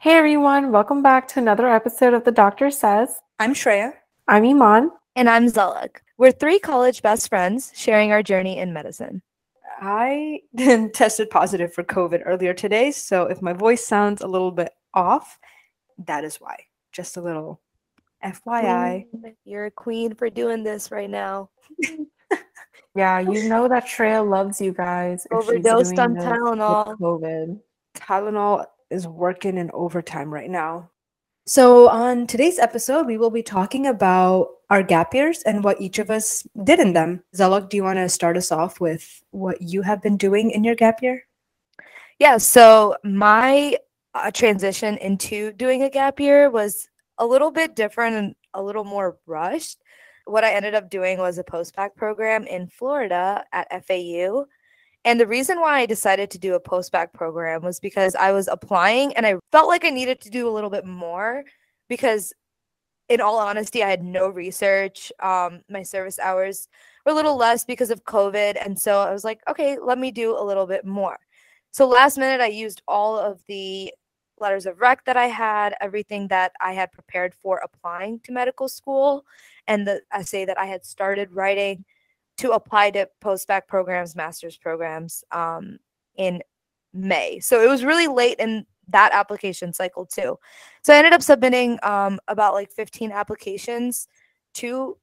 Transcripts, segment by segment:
Hey everyone, welcome back to another episode of The Doctor Says. I'm Shreya. I'm Iman. And I'm Zalak. We're three college best friends sharing our journey in medicine. I tested positive for COVID earlier today, so if my voice sounds a little bit off, that is why. Just a little FYI. Queen, you're a queen for doing this right now. yeah, you know that Shreya loves you guys. Overdosed on Tylenol. COVID. Tylenol is working in overtime right now. So, on today's episode, we will be talking about our gap years and what each of us did in them. Zalak, do you want to start us off with what you have been doing in your gap year? Yeah, so my uh, transition into doing a gap year was a little bit different and a little more rushed. What I ended up doing was a post-bac program in Florida at FAU and the reason why I decided to do a post-bac program was because I was applying and I felt like I needed to do a little bit more because in all honesty, I had no research. Um, my service hours were a little less because of COVID. And so I was like, okay, let me do a little bit more. So last minute, I used all of the letters of rec that I had, everything that I had prepared for applying to medical school, and the essay that I had started writing to apply to post-bac programs, master's programs um, in May. So it was really late in that application cycle too. So I ended up submitting um, about like 15 applications to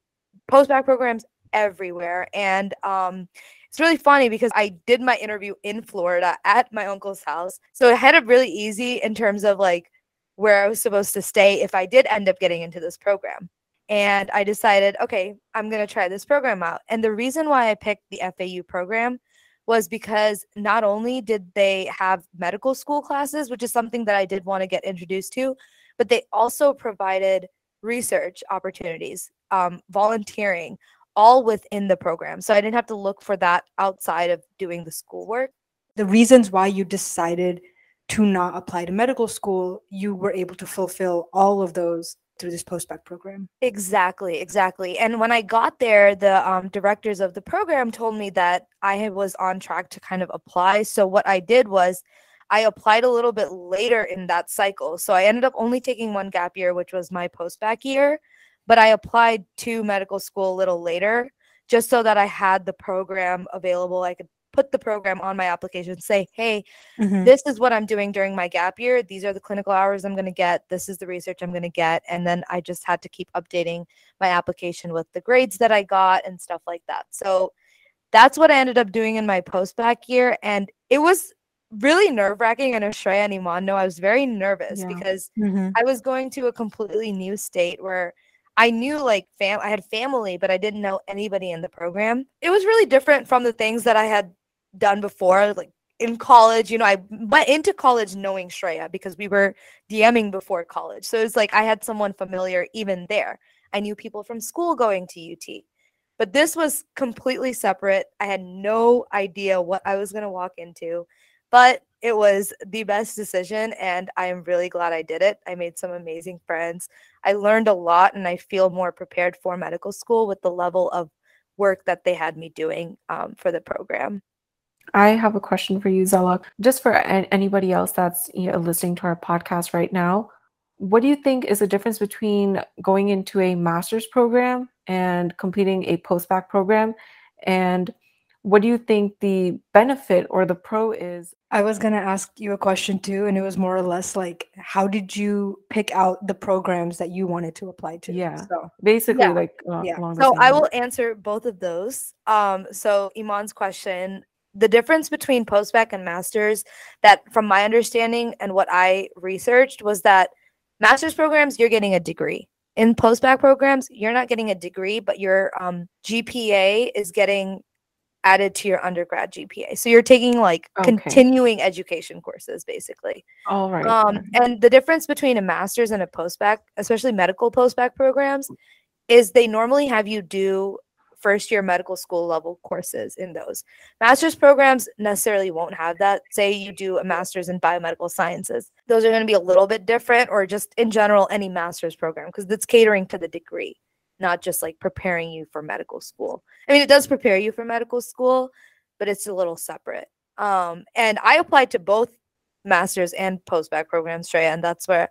post-bac programs everywhere. And um, it's really funny because I did my interview in Florida at my uncle's house. So I had it really easy in terms of like where I was supposed to stay if I did end up getting into this program and I decided, okay, I'm going to try this program out. And the reason why I picked the FAU program was because not only did they have medical school classes, which is something that I did want to get introduced to, but they also provided research opportunities, um, volunteering, all within the program. So I didn't have to look for that outside of doing the schoolwork. The reasons why you decided to not apply to medical school, you were able to fulfill all of those through this post-bac program. Exactly, exactly. And when I got there, the um, directors of the program told me that I was on track to kind of apply. So what I did was I applied a little bit later in that cycle. So I ended up only taking one gap year, which was my post-bac year, but I applied to medical school a little later just so that I had the program available. I could put the program on my application, say, hey, mm-hmm. this is what I'm doing during my gap year. These are the clinical hours I'm going to get. This is the research I'm going to get. And then I just had to keep updating my application with the grades that I got and stuff like that. So that's what I ended up doing in my post bac year. And it was really nerve wracking. I know Shreya and Iman know I was very nervous yeah. because mm-hmm. I was going to a completely new state where I knew like fam I had family, but I didn't know anybody in the program. It was really different from the things that I had done before, like in college, you know, I went into college knowing Shreya because we were DMing before college. So it's like I had someone familiar even there. I knew people from school going to UT. But this was completely separate. I had no idea what I was going to walk into, but it was the best decision and I am really glad I did it. I made some amazing friends. I learned a lot and I feel more prepared for medical school with the level of work that they had me doing um, for the program. I have a question for you, Zalak. Just for anybody else that's you know, listening to our podcast right now, what do you think is the difference between going into a master's program and completing a post-bac program? And what do you think the benefit or the pro is? I was going to ask you a question too, and it was more or less like, how did you pick out the programs that you wanted to apply to? Yeah. So basically, yeah. like, uh, yeah. So I will answer both of those. Um, so Iman's question the difference between post-bac and masters that from my understanding and what i researched was that master's programs you're getting a degree. In post-bac programs you're not getting a degree but your um, gpa is getting added to your undergrad gpa so you're taking like okay. continuing education courses basically. All right. Um, and the difference between a master's and a post-bac especially medical post-bac programs is they normally have you do first year medical school level courses in those. Master's programs necessarily won't have that. Say you do a master's in biomedical sciences, those are going to be a little bit different, or just in general, any master's program, because it's catering to the degree, not just like preparing you for medical school. I mean, it does prepare you for medical school, but it's a little separate. Um, and I applied to both master's and post-bac programs, Shreya, and that's where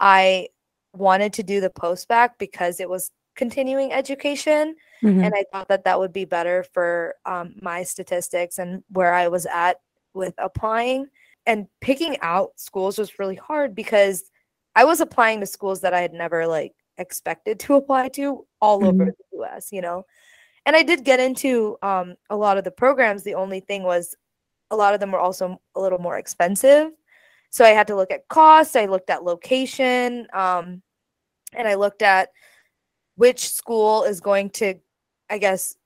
I wanted to do the post-bac because it was continuing education mm-hmm. and i thought that that would be better for um, my statistics and where i was at with applying. And picking out schools was really hard because i was applying to schools that i had never like expected to apply to all mm-hmm. over the us you know? And i did get into um, a lot of the programs. The only thing was a lot of them were also a little more expensive. So i had to look at cost i looked at location um, and i looked at which school is going to, I guess,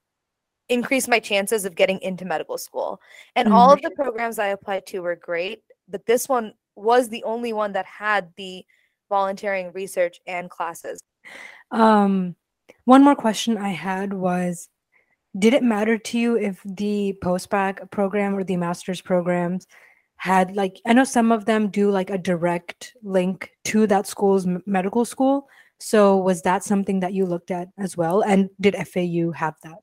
increase my chances of getting into medical school. And mm-hmm. all of the programs I applied to were great, but this one was the only one that had the volunteering research and classes. Um, one more question I had was Did it matter to you if the post-bac program or the master's programs had like, I know some of them do like a direct link to that school's medical school, so was that something that you looked at as well? And did FAU have that?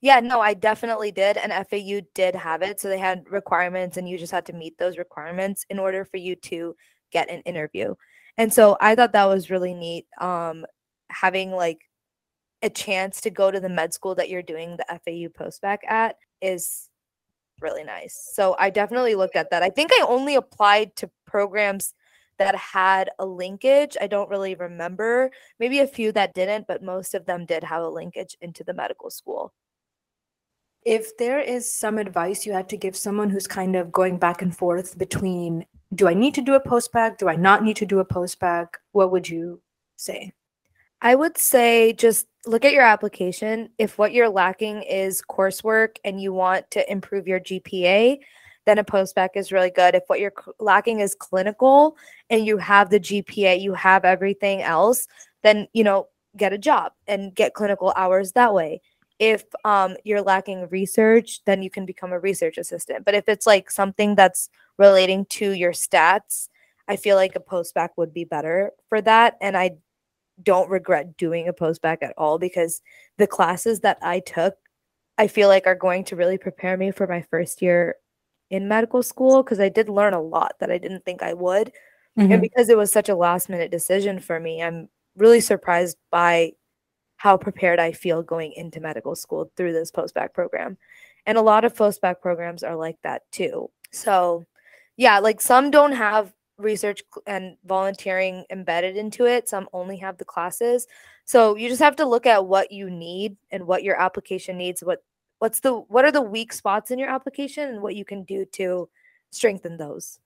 Yeah, no, I definitely did. And FAU did have it. So they had requirements, and you just had to meet those requirements in order for you to get an interview. And so I thought that was really neat. Um, having like a chance to go to the med school that you're doing the FAU post-bac at is really nice. So I definitely looked at that. I think I only applied to programs that had a linkage. I don't really remember. Maybe a few that didn't, but most of them did have a linkage into the medical school. If there is some advice you had to give someone who's kind of going back and forth between do I need to do a post-bac? Do I not need to do a post-bac? What would you say? I would say just look at your application. If what you're lacking is coursework and you want to improve your GPA, then a post-bac is really good. If what you're lacking is clinical and you have the GPA, you have everything else, then, you know, get a job and get clinical hours that way. If um, you're lacking research, then you can become a research assistant. But if it's like something that's relating to your stats, I feel like a post-bac would be better for that. And I don't regret doing a post-bac at all because the classes that I took, I feel like are going to really prepare me for my first year in medical school because I did learn a lot that I didn't think I would. Mm-hmm. And because it was such a last minute decision for me, I'm really surprised by how prepared I feel going into medical school through this post-bac program. And a lot of post-bac programs are like that too. So, yeah, like some don't have research and volunteering embedded into it, some only have the classes. So, you just have to look at what you need and what your application needs, what what's the what are the weak spots in your application and what you can do to strengthen those?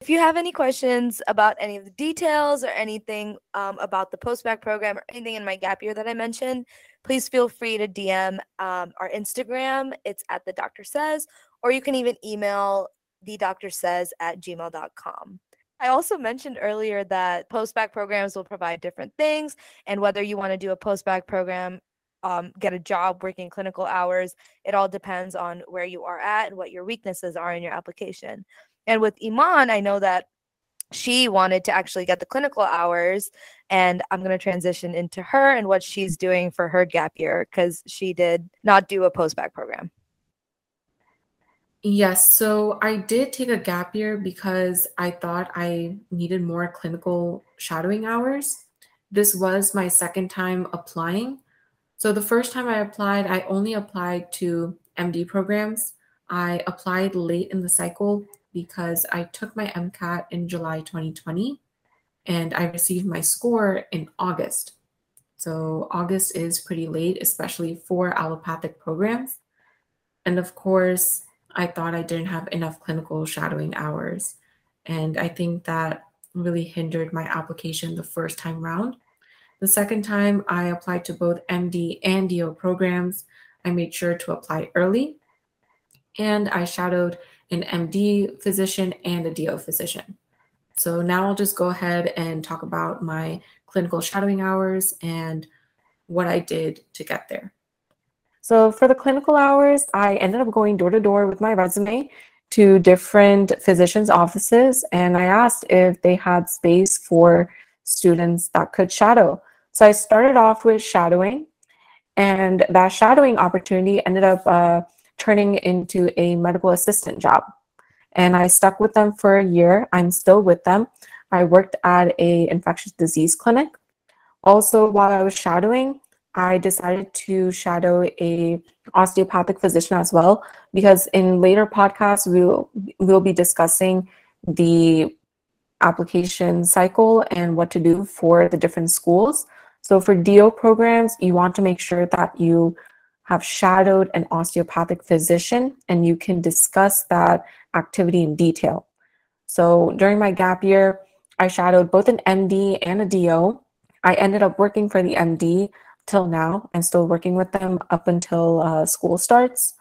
If you have any questions about any of the details or anything um, about the post-bac program or anything in my gap year that i mentioned please feel free to dm um, our instagram. It's at the doctor says or you can even email the doctor says at gmail.com I also mentioned earlier that post-bac programs will provide different things, and whether you want to do a post-bac program um, get a job working clinical hours. It all depends on where you are at and what your weaknesses are in your application. And with Iman, I know that she wanted to actually get the clinical hours and i'm going to transition into her and what she's doing for her gap year because she did not do a post-bac program yes so i did take a gap year because i thought i needed more clinical shadowing hours this was my second time applying so the first time I applied, I only applied to MD programs. I applied late in the cycle because I took my MCAT in July 2020 and I received my score in August. So August is pretty late, especially for allopathic programs. And of course, I thought I didn't have enough clinical shadowing hours. And I think that really hindered my application the first time round. The second time, I applied to both MD and DO programs. I made sure to apply early, and I shadowed an MD physician and a DO physician. So now I'll just go ahead and talk about my clinical shadowing hours and what I did to get there. So for the clinical hours, I ended up going door to door with my resume to different physicians' offices, and I asked if they had space for students that could shadow. So I started off with shadowing, and that shadowing opportunity ended up uh, turning into a medical assistant job. and I stuck with them for a year. I'm still with them. I worked at a infectious disease clinic. Also, while I was shadowing, I decided to shadow a osteopathic physician as well because in later podcasts we'll we'll be discussing the application cycle and what to do for the different schools. So for DO programs, you want to make sure that you have shadowed an osteopathic physician and you can discuss that activity in detail. So during my gap year, I shadowed both an MD and a DO. I ended up working for the MD till now and still working with them up until uh, school starts.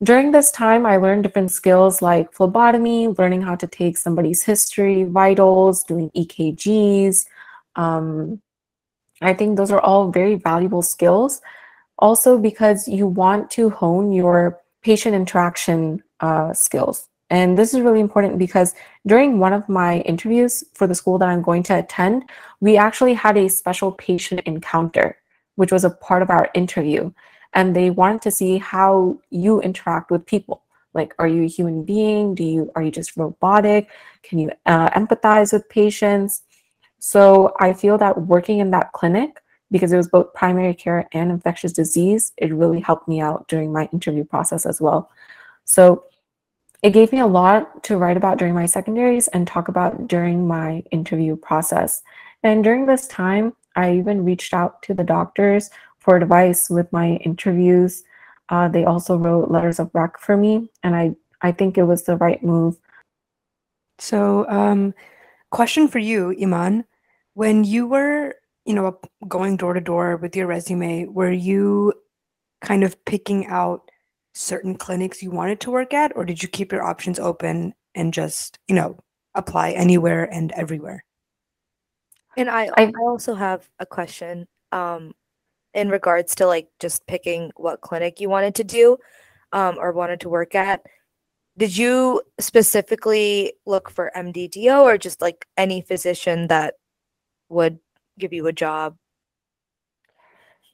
During this time, I learned different skills like phlebotomy, learning how to take somebody's history, vitals, doing EKGs. Um, I think those are all very valuable skills. Also, because you want to hone your patient interaction uh, skills. And this is really important because during one of my interviews for the school that I'm going to attend, we actually had a special patient encounter, which was a part of our interview. And they wanted to see how you interact with people. Like are you a human being? Do you are you just robotic? Can you uh, empathize with patients so i feel that working in that clinic because it was both primary care and infectious disease it really helped me out during my interview process as well so it gave me a lot to write about during my secondaries and talk about during my interview process and during this time i even reached out to the doctors for advice with my interviews. Uh, they also wrote letters of rec for me, and I, I think it was the right move. So, um, question for you, Iman. When you were, you know, going door to door with your resume, were you kind of picking out certain clinics you wanted to work at, or did you keep your options open and just, you know, apply anywhere and everywhere? And I, I also have a question. Um, in regards to like just picking what clinic you wanted to do um, or wanted to work at did you specifically look for mddo or just like any physician that would give you a job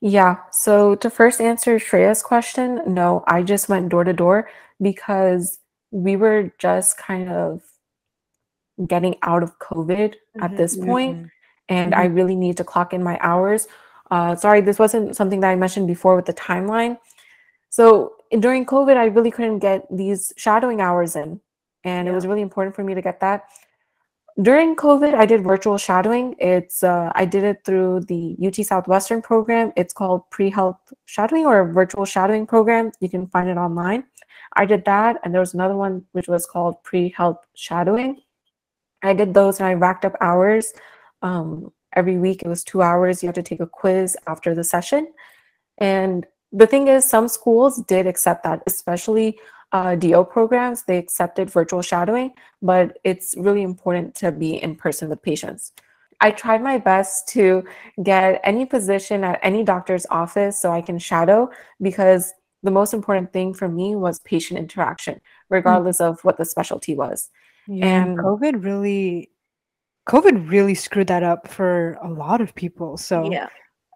yeah so to first answer shreya's question no i just went door to door because we were just kind of getting out of covid mm-hmm, at this point, mm-hmm. and mm-hmm. i really need to clock in my hours uh, sorry, this wasn't something that I mentioned before with the timeline. So during COVID, I really couldn't get these shadowing hours in, and yeah. it was really important for me to get that. During COVID, I did virtual shadowing. It's uh, I did it through the UT Southwestern program. It's called pre-health shadowing or virtual shadowing program. You can find it online. I did that, and there was another one which was called pre-health shadowing. I did those, and I racked up hours. Um, every week it was two hours you had to take a quiz after the session and the thing is some schools did accept that especially uh, do programs they accepted virtual shadowing but it's really important to be in person with patients i tried my best to get any position at any doctor's office so i can shadow because the most important thing for me was patient interaction regardless mm-hmm. of what the specialty was yeah, and covid really COVID really screwed that up for a lot of people. So yeah,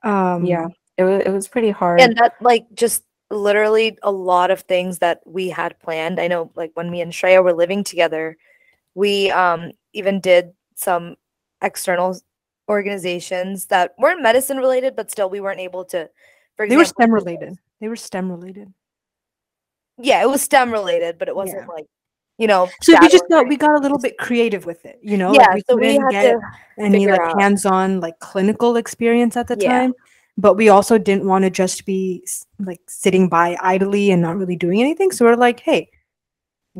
um, yeah, it was it was pretty hard. And that like just literally a lot of things that we had planned. I know like when me and Shreya were living together, we um even did some external organizations that weren't medicine related, but still we weren't able to. For example, they were STEM related. They were STEM related. Yeah, it was STEM related, but it wasn't yeah. like you know. So we just got we got a little bit creative with it, you know. Yeah, like we so we had get any like out. hands-on like clinical experience at the yeah. time, but we also didn't want to just be like sitting by idly and not really doing anything. So we're like, hey,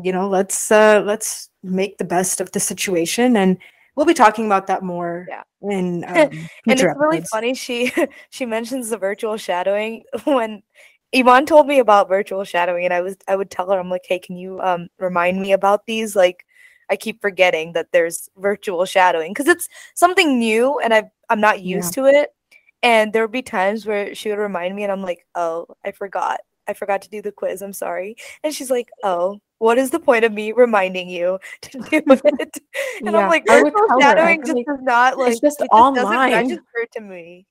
you know, let's uh let's make the best of the situation and we'll be talking about that more yeah. in um, and it's episodes. really funny she she mentions the virtual shadowing when Iman told me about virtual shadowing, and I was I would tell her, I'm like, hey, can you um remind me about these? Like, I keep forgetting that there's virtual shadowing because it's something new, and I I'm not used yeah. to it. And there would be times where she would remind me, and I'm like, oh, I forgot. I forgot to do the quiz. I'm sorry. And she's like, oh, what is the point of me reminding you to do it? and yeah, I'm like, virtual shadowing just does not like it's just it online. Just doesn't register to me.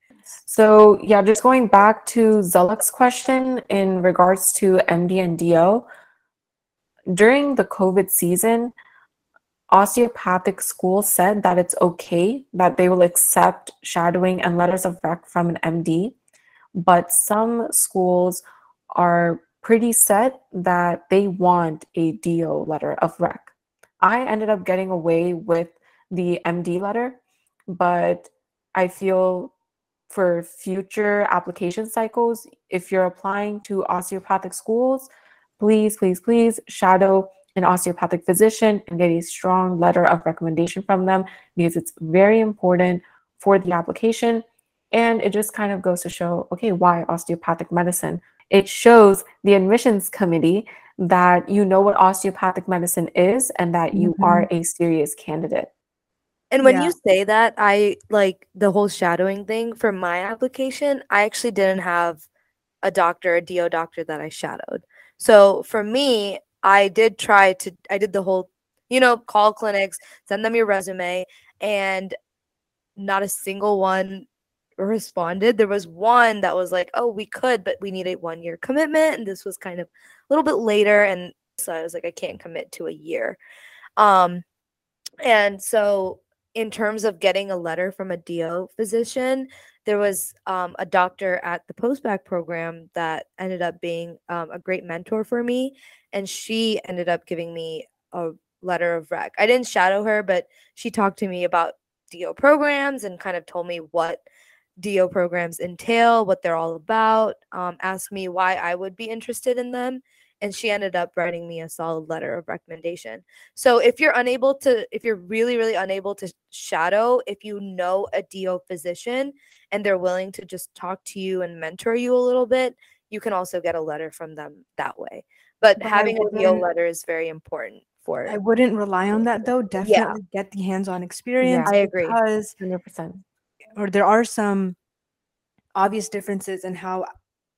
So yeah, just going back to Zalak's question in regards to MD and DO, during the COVID season, osteopathic schools said that it's okay that they will accept shadowing and letters of rec from an MD, but some schools are pretty set that they want a DO letter of rec. I ended up getting away with the MD letter, but I feel for future application cycles, if you're applying to osteopathic schools, please, please, please shadow an osteopathic physician and get a strong letter of recommendation from them because it's very important for the application. And it just kind of goes to show okay, why osteopathic medicine? It shows the admissions committee that you know what osteopathic medicine is and that you mm-hmm. are a serious candidate. And when yeah. you say that, I like the whole shadowing thing for my application. I actually didn't have a doctor, a DO doctor that I shadowed. So for me, I did try to, I did the whole, you know, call clinics, send them your resume, and not a single one responded. There was one that was like, oh, we could, but we need a one year commitment. And this was kind of a little bit later. And so I was like, I can't commit to a year. Um, and so in terms of getting a letter from a DO physician, there was um, a doctor at the postbac program that ended up being um, a great mentor for me. And she ended up giving me a letter of rec. I didn't shadow her, but she talked to me about DO programs and kind of told me what DO programs entail, what they're all about, um, asked me why I would be interested in them and she ended up writing me a solid letter of recommendation. So if you're unable to if you're really really unable to shadow, if you know a DO physician and they're willing to just talk to you and mentor you a little bit, you can also get a letter from them that way. But, but having a DO letter is very important for it. I wouldn't rely on that though. Definitely yeah. get the hands-on experience. Yeah, I agree. Because 100%. Or there are some obvious differences in how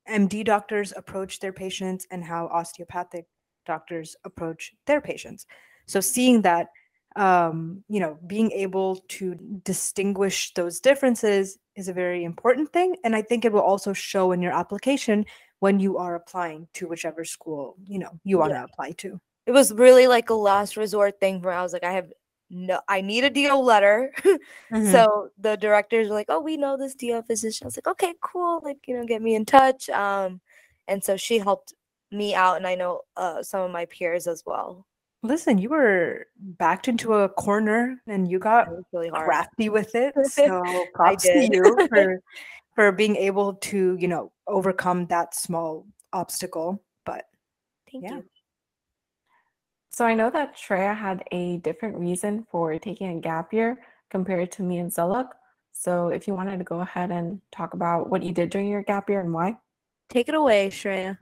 MD doctors approach their patients and how osteopathic doctors approach their patients. So seeing that, um, you know, being able to distinguish those differences is a very important thing, and I think it will also show in your application when you are applying to whichever school you know you want yeah. to apply to. It was really like a last resort thing where I was like, I have no, I need a DO letter. mm-hmm. So the directors were like, oh, we know this DO physician. I was like, okay, cool. Like, you know, get me in touch. Um, and so she helped me out, and I know uh, some of my peers as well. Listen, you were backed into a corner and you got really crafty with it. So props to you for for being able to, you know, overcome that small obstacle. But thank yeah. you. So I know that Shreya had a different reason for taking a gap year compared to me and Zalak. So if you wanted to go ahead and talk about what you did during your gap year and why. Take it away, Shreya.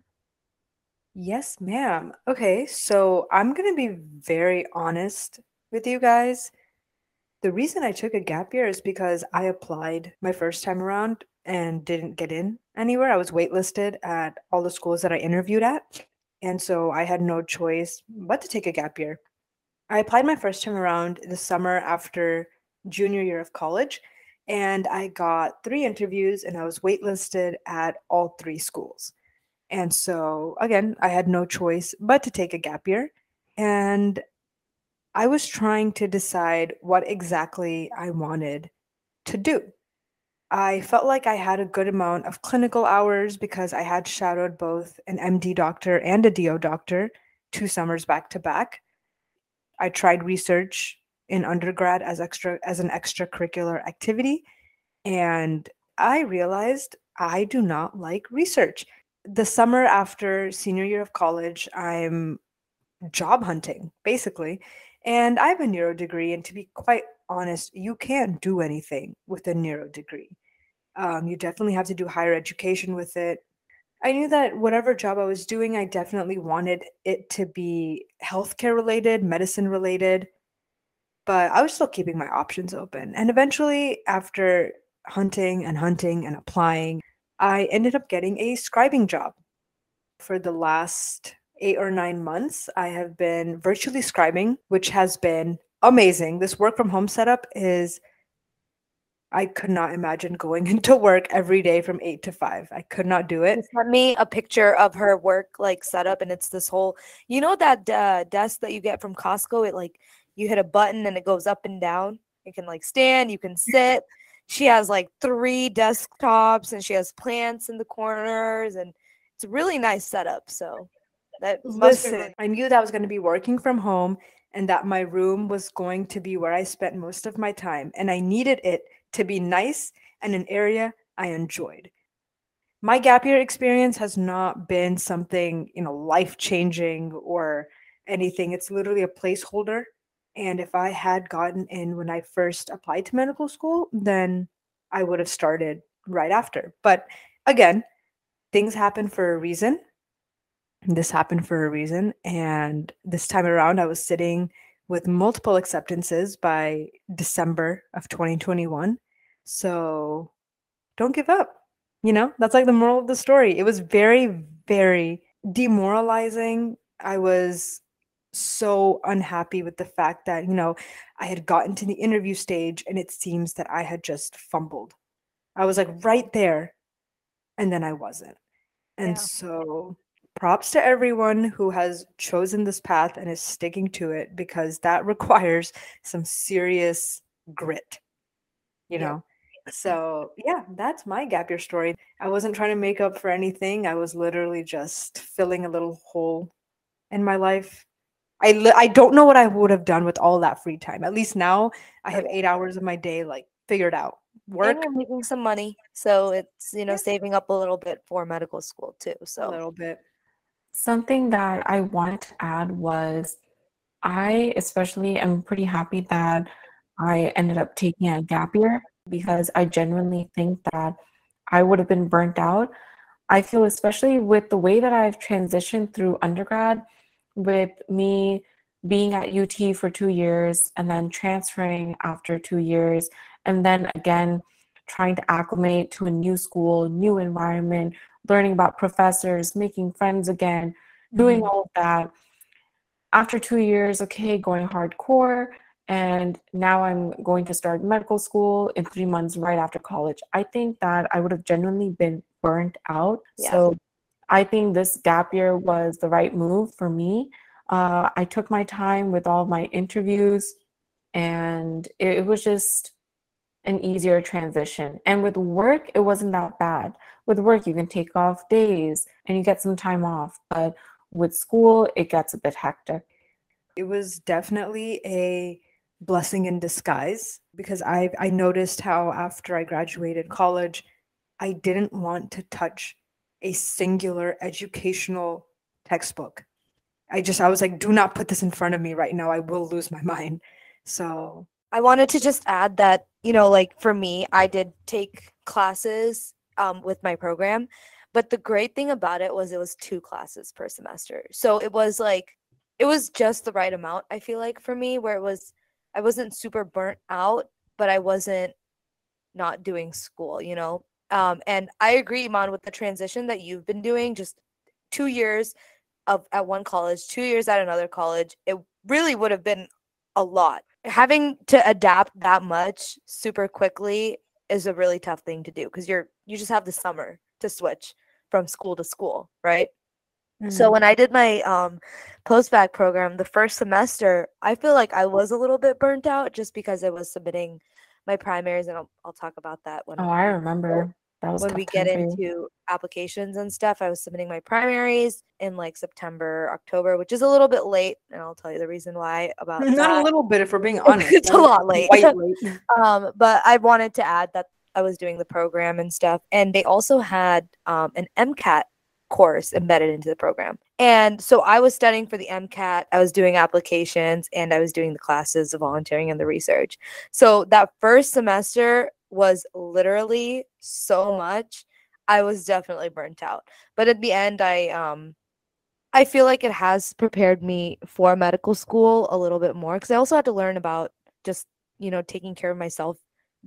Yes, ma'am. Okay, so I'm going to be very honest with you guys. The reason I took a gap year is because I applied my first time around and didn't get in anywhere. I was waitlisted at all the schools that I interviewed at. And so I had no choice but to take a gap year. I applied my first time around the summer after junior year of college, and I got three interviews and I was waitlisted at all three schools. And so, again, I had no choice but to take a gap year. And I was trying to decide what exactly I wanted to do. I felt like I had a good amount of clinical hours because I had shadowed both an MD doctor and a DO doctor two summers back to back. I tried research in undergrad as extra as an extracurricular activity and I realized I do not like research. The summer after senior year of college, I'm job hunting basically. And I have a neuro degree and to be quite honest, you can't do anything with a neuro degree. Um, you definitely have to do higher education with it. I knew that whatever job I was doing, I definitely wanted it to be healthcare related, medicine related, but I was still keeping my options open. And eventually, after hunting and hunting and applying, I ended up getting a scribing job. For the last eight or nine months, I have been virtually scribing, which has been amazing. This work from home setup is I could not imagine going into work every day from eight to five. I could not do it. She sent me a picture of her work like setup, and it's this whole, you know, that uh, desk that you get from Costco. It like you hit a button and it goes up and down. You can like stand, you can sit. She has like three desktops, and she has plants in the corners, and it's a really nice setup. So that must have Listen, I knew that was going to be working from home and that my room was going to be where I spent most of my time. And I needed it to be nice and an area I enjoyed. My gap year experience has not been something, you know, life changing or anything. It's literally a placeholder. And if I had gotten in when I first applied to medical school, then I would have started right after. But again, things happen for a reason. This happened for a reason. And this time around, I was sitting with multiple acceptances by December of 2021. So don't give up. You know, that's like the moral of the story. It was very, very demoralizing. I was so unhappy with the fact that, you know, I had gotten to the interview stage and it seems that I had just fumbled. I was like right there and then I wasn't. And Yeah. so props to everyone who has chosen this path and is sticking to it because that requires some serious grit, you Yeah. know? So, yeah, that's my gap year story. I wasn't trying to make up for anything. I was literally just filling a little hole in my life. I li- I don't know what I would have done with all that free time. At least now I have 8 hours of my day like figured out. Work And making some money, so it's you know Yeah. saving up a little bit for medical school too. So a little bit. Something that I wanted to add was I especially am pretty happy that I ended up taking a gap year because I genuinely think that I would have been burnt out. I feel, especially with the way that I've transitioned through undergrad, with me being at UT for two years and then transferring after two years, and then again trying to acclimate to a new school, new environment, learning about professors, making friends again, doing Mhm. all of that. After two years, okay, going hardcore, and now I'm going to start medical school in three months right after college. I think that I would have genuinely been burnt out. Yeah. So I think this gap year was the right move for me. Uh, I took my time with all my interviews, and it, it was just an easier transition. And with work, it wasn't that bad. With work, you can take off days and you get some time off. But with school, it gets a bit hectic. it was definitely a blessing in disguise because I I noticed how after I graduated college, I didn't want to touch a singular educational textbook. I just I was like, do not put this in front of me right now. I will lose my mind. So I wanted to just add that, you know, like for me, I did take classes um, with my program, but the great thing about it was it was two classes per semester. So it was like, it was just the right amount, I feel like for me, where it was, I wasn't super burnt out, but I wasn't not doing school, you know? Um, and I agree, Iman, with the transition that you've been doing, just two years of at one college, two years at another college. It really would have been a lot. Having to adapt that much super quickly is a really tough thing to do because you're you just have the summer to switch from school to school, right? So when I did my um post-bac program the first semester, I feel like I was a little bit burnt out just because I was submitting my primaries and I'll, I'll talk about that when Oh, I remember. When we get into applications and stuff. I was submitting my primaries in like September, October, which is a little bit late, and I'll tell you the reason why about not that. a little bit if we're being honest. It's a lot late. late. um, but I wanted to add that I was doing the program and stuff, and they also had um, an MCAT course embedded into the program. And so I was studying for the MCAT, I was doing applications, and I was doing the classes, the volunteering, and the research. So that first semester was literally so much. I was definitely burnt out. But at the end, I um I feel like it has prepared me for medical school a little bit more because I also had to learn about just you know taking care of myself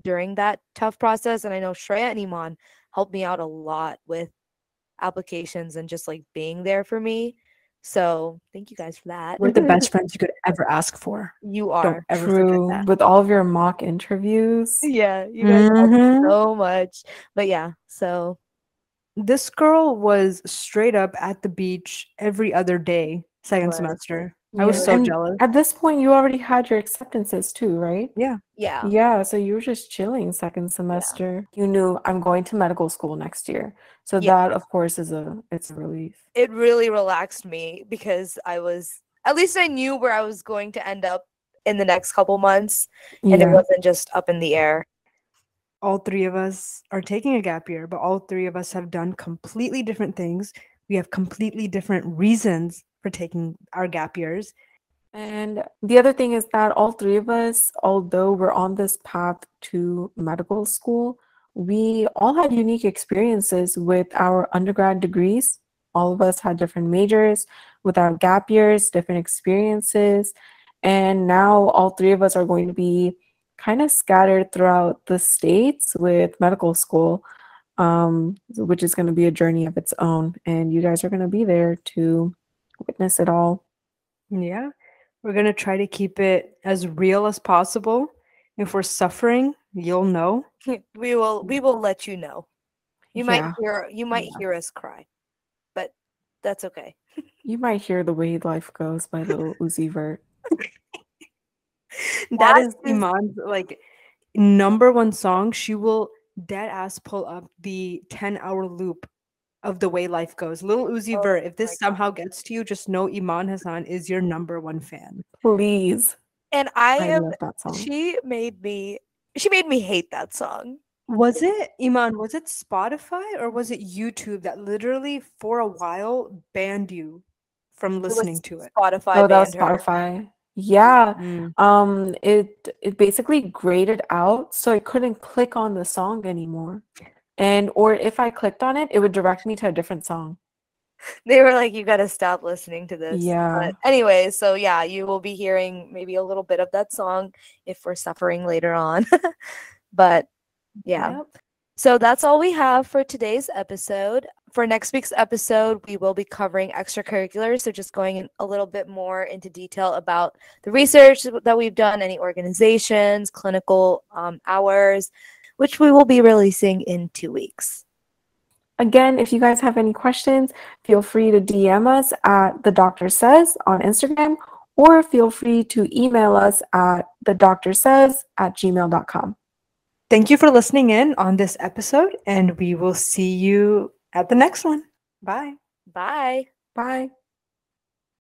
during that tough process. And I know Shreya and Iman helped me out a lot with applications and just like being there for me. So thank you guys for that. We're the best friends you could ever ask for. You are. True. With all of your mock interviews. Yeah, you guys Mhm. so much. But yeah, so This girl was straight up at the beach every other day, second semester. I was so and jealous. At this point, you already had your acceptances too, right? yeah. Yeah, Yeah. so you were just chilling second semester. You knew I'm going to medical school next year. So Yeah. that of course is a it's a relief. It really relaxed me because I was at least I knew where I was going to end up in the next couple months and it wasn't just up in the air. all three of us are taking a gap year, but all three of us have done completely different things. We have completely different reasons for taking our gap years. And the other thing is that all three of us, although we're on this path to medical school, we all had unique experiences with our undergrad degrees. All of us had different majors with our gap years, different experiences. And now all three of us are going to be kind of scattered throughout the states with medical school, um, which is going to be a journey of its own. And you guys are going to be there to witness it all. Yeah. We're going to try to keep it as real as possible. If we're suffering, you'll know. we will we will let you know. You might hear you might Yeah. hear us cry. That's okay. You might hear The Way Life Goes by Little Uzi Vert. that That is Iman's like number one song. She will dead ass pull up the 10 hour loop of the way life goes. Little Uzi Oh Vert, if this somehow gets to you, just know Iman Hassan is your number one fan. Please. And I I am love that song. she made me she made me hate that song. Was it Iman? Was it Spotify or was it YouTube that literally for a while banned you from It listening to it? Spotify oh, that was banned her. Spotify. Yeah. Mm. Um, it it basically graded out, so I couldn't click on the song anymore. And or if I clicked on it, it would direct me to a different song. They were like, you gotta stop listening to this. Yeah. But anyway, so yeah, you will be hearing maybe a little bit of that song if we're suffering later on. but yeah. Yep. So that's all we have for today's episode. For next week's episode, we will be covering extracurriculars. So just going in a little bit more into detail about the research that we've done, any organizations, clinical um, hours, which we will be releasing in two weeks. Again, if you guys have any questions, feel free to DM us at the doctor says on Instagram, or feel free to email us at the doctor says at gmail.com. Thank you for listening in on this episode, and we will see you at the next one. Bye. Bye. Bye.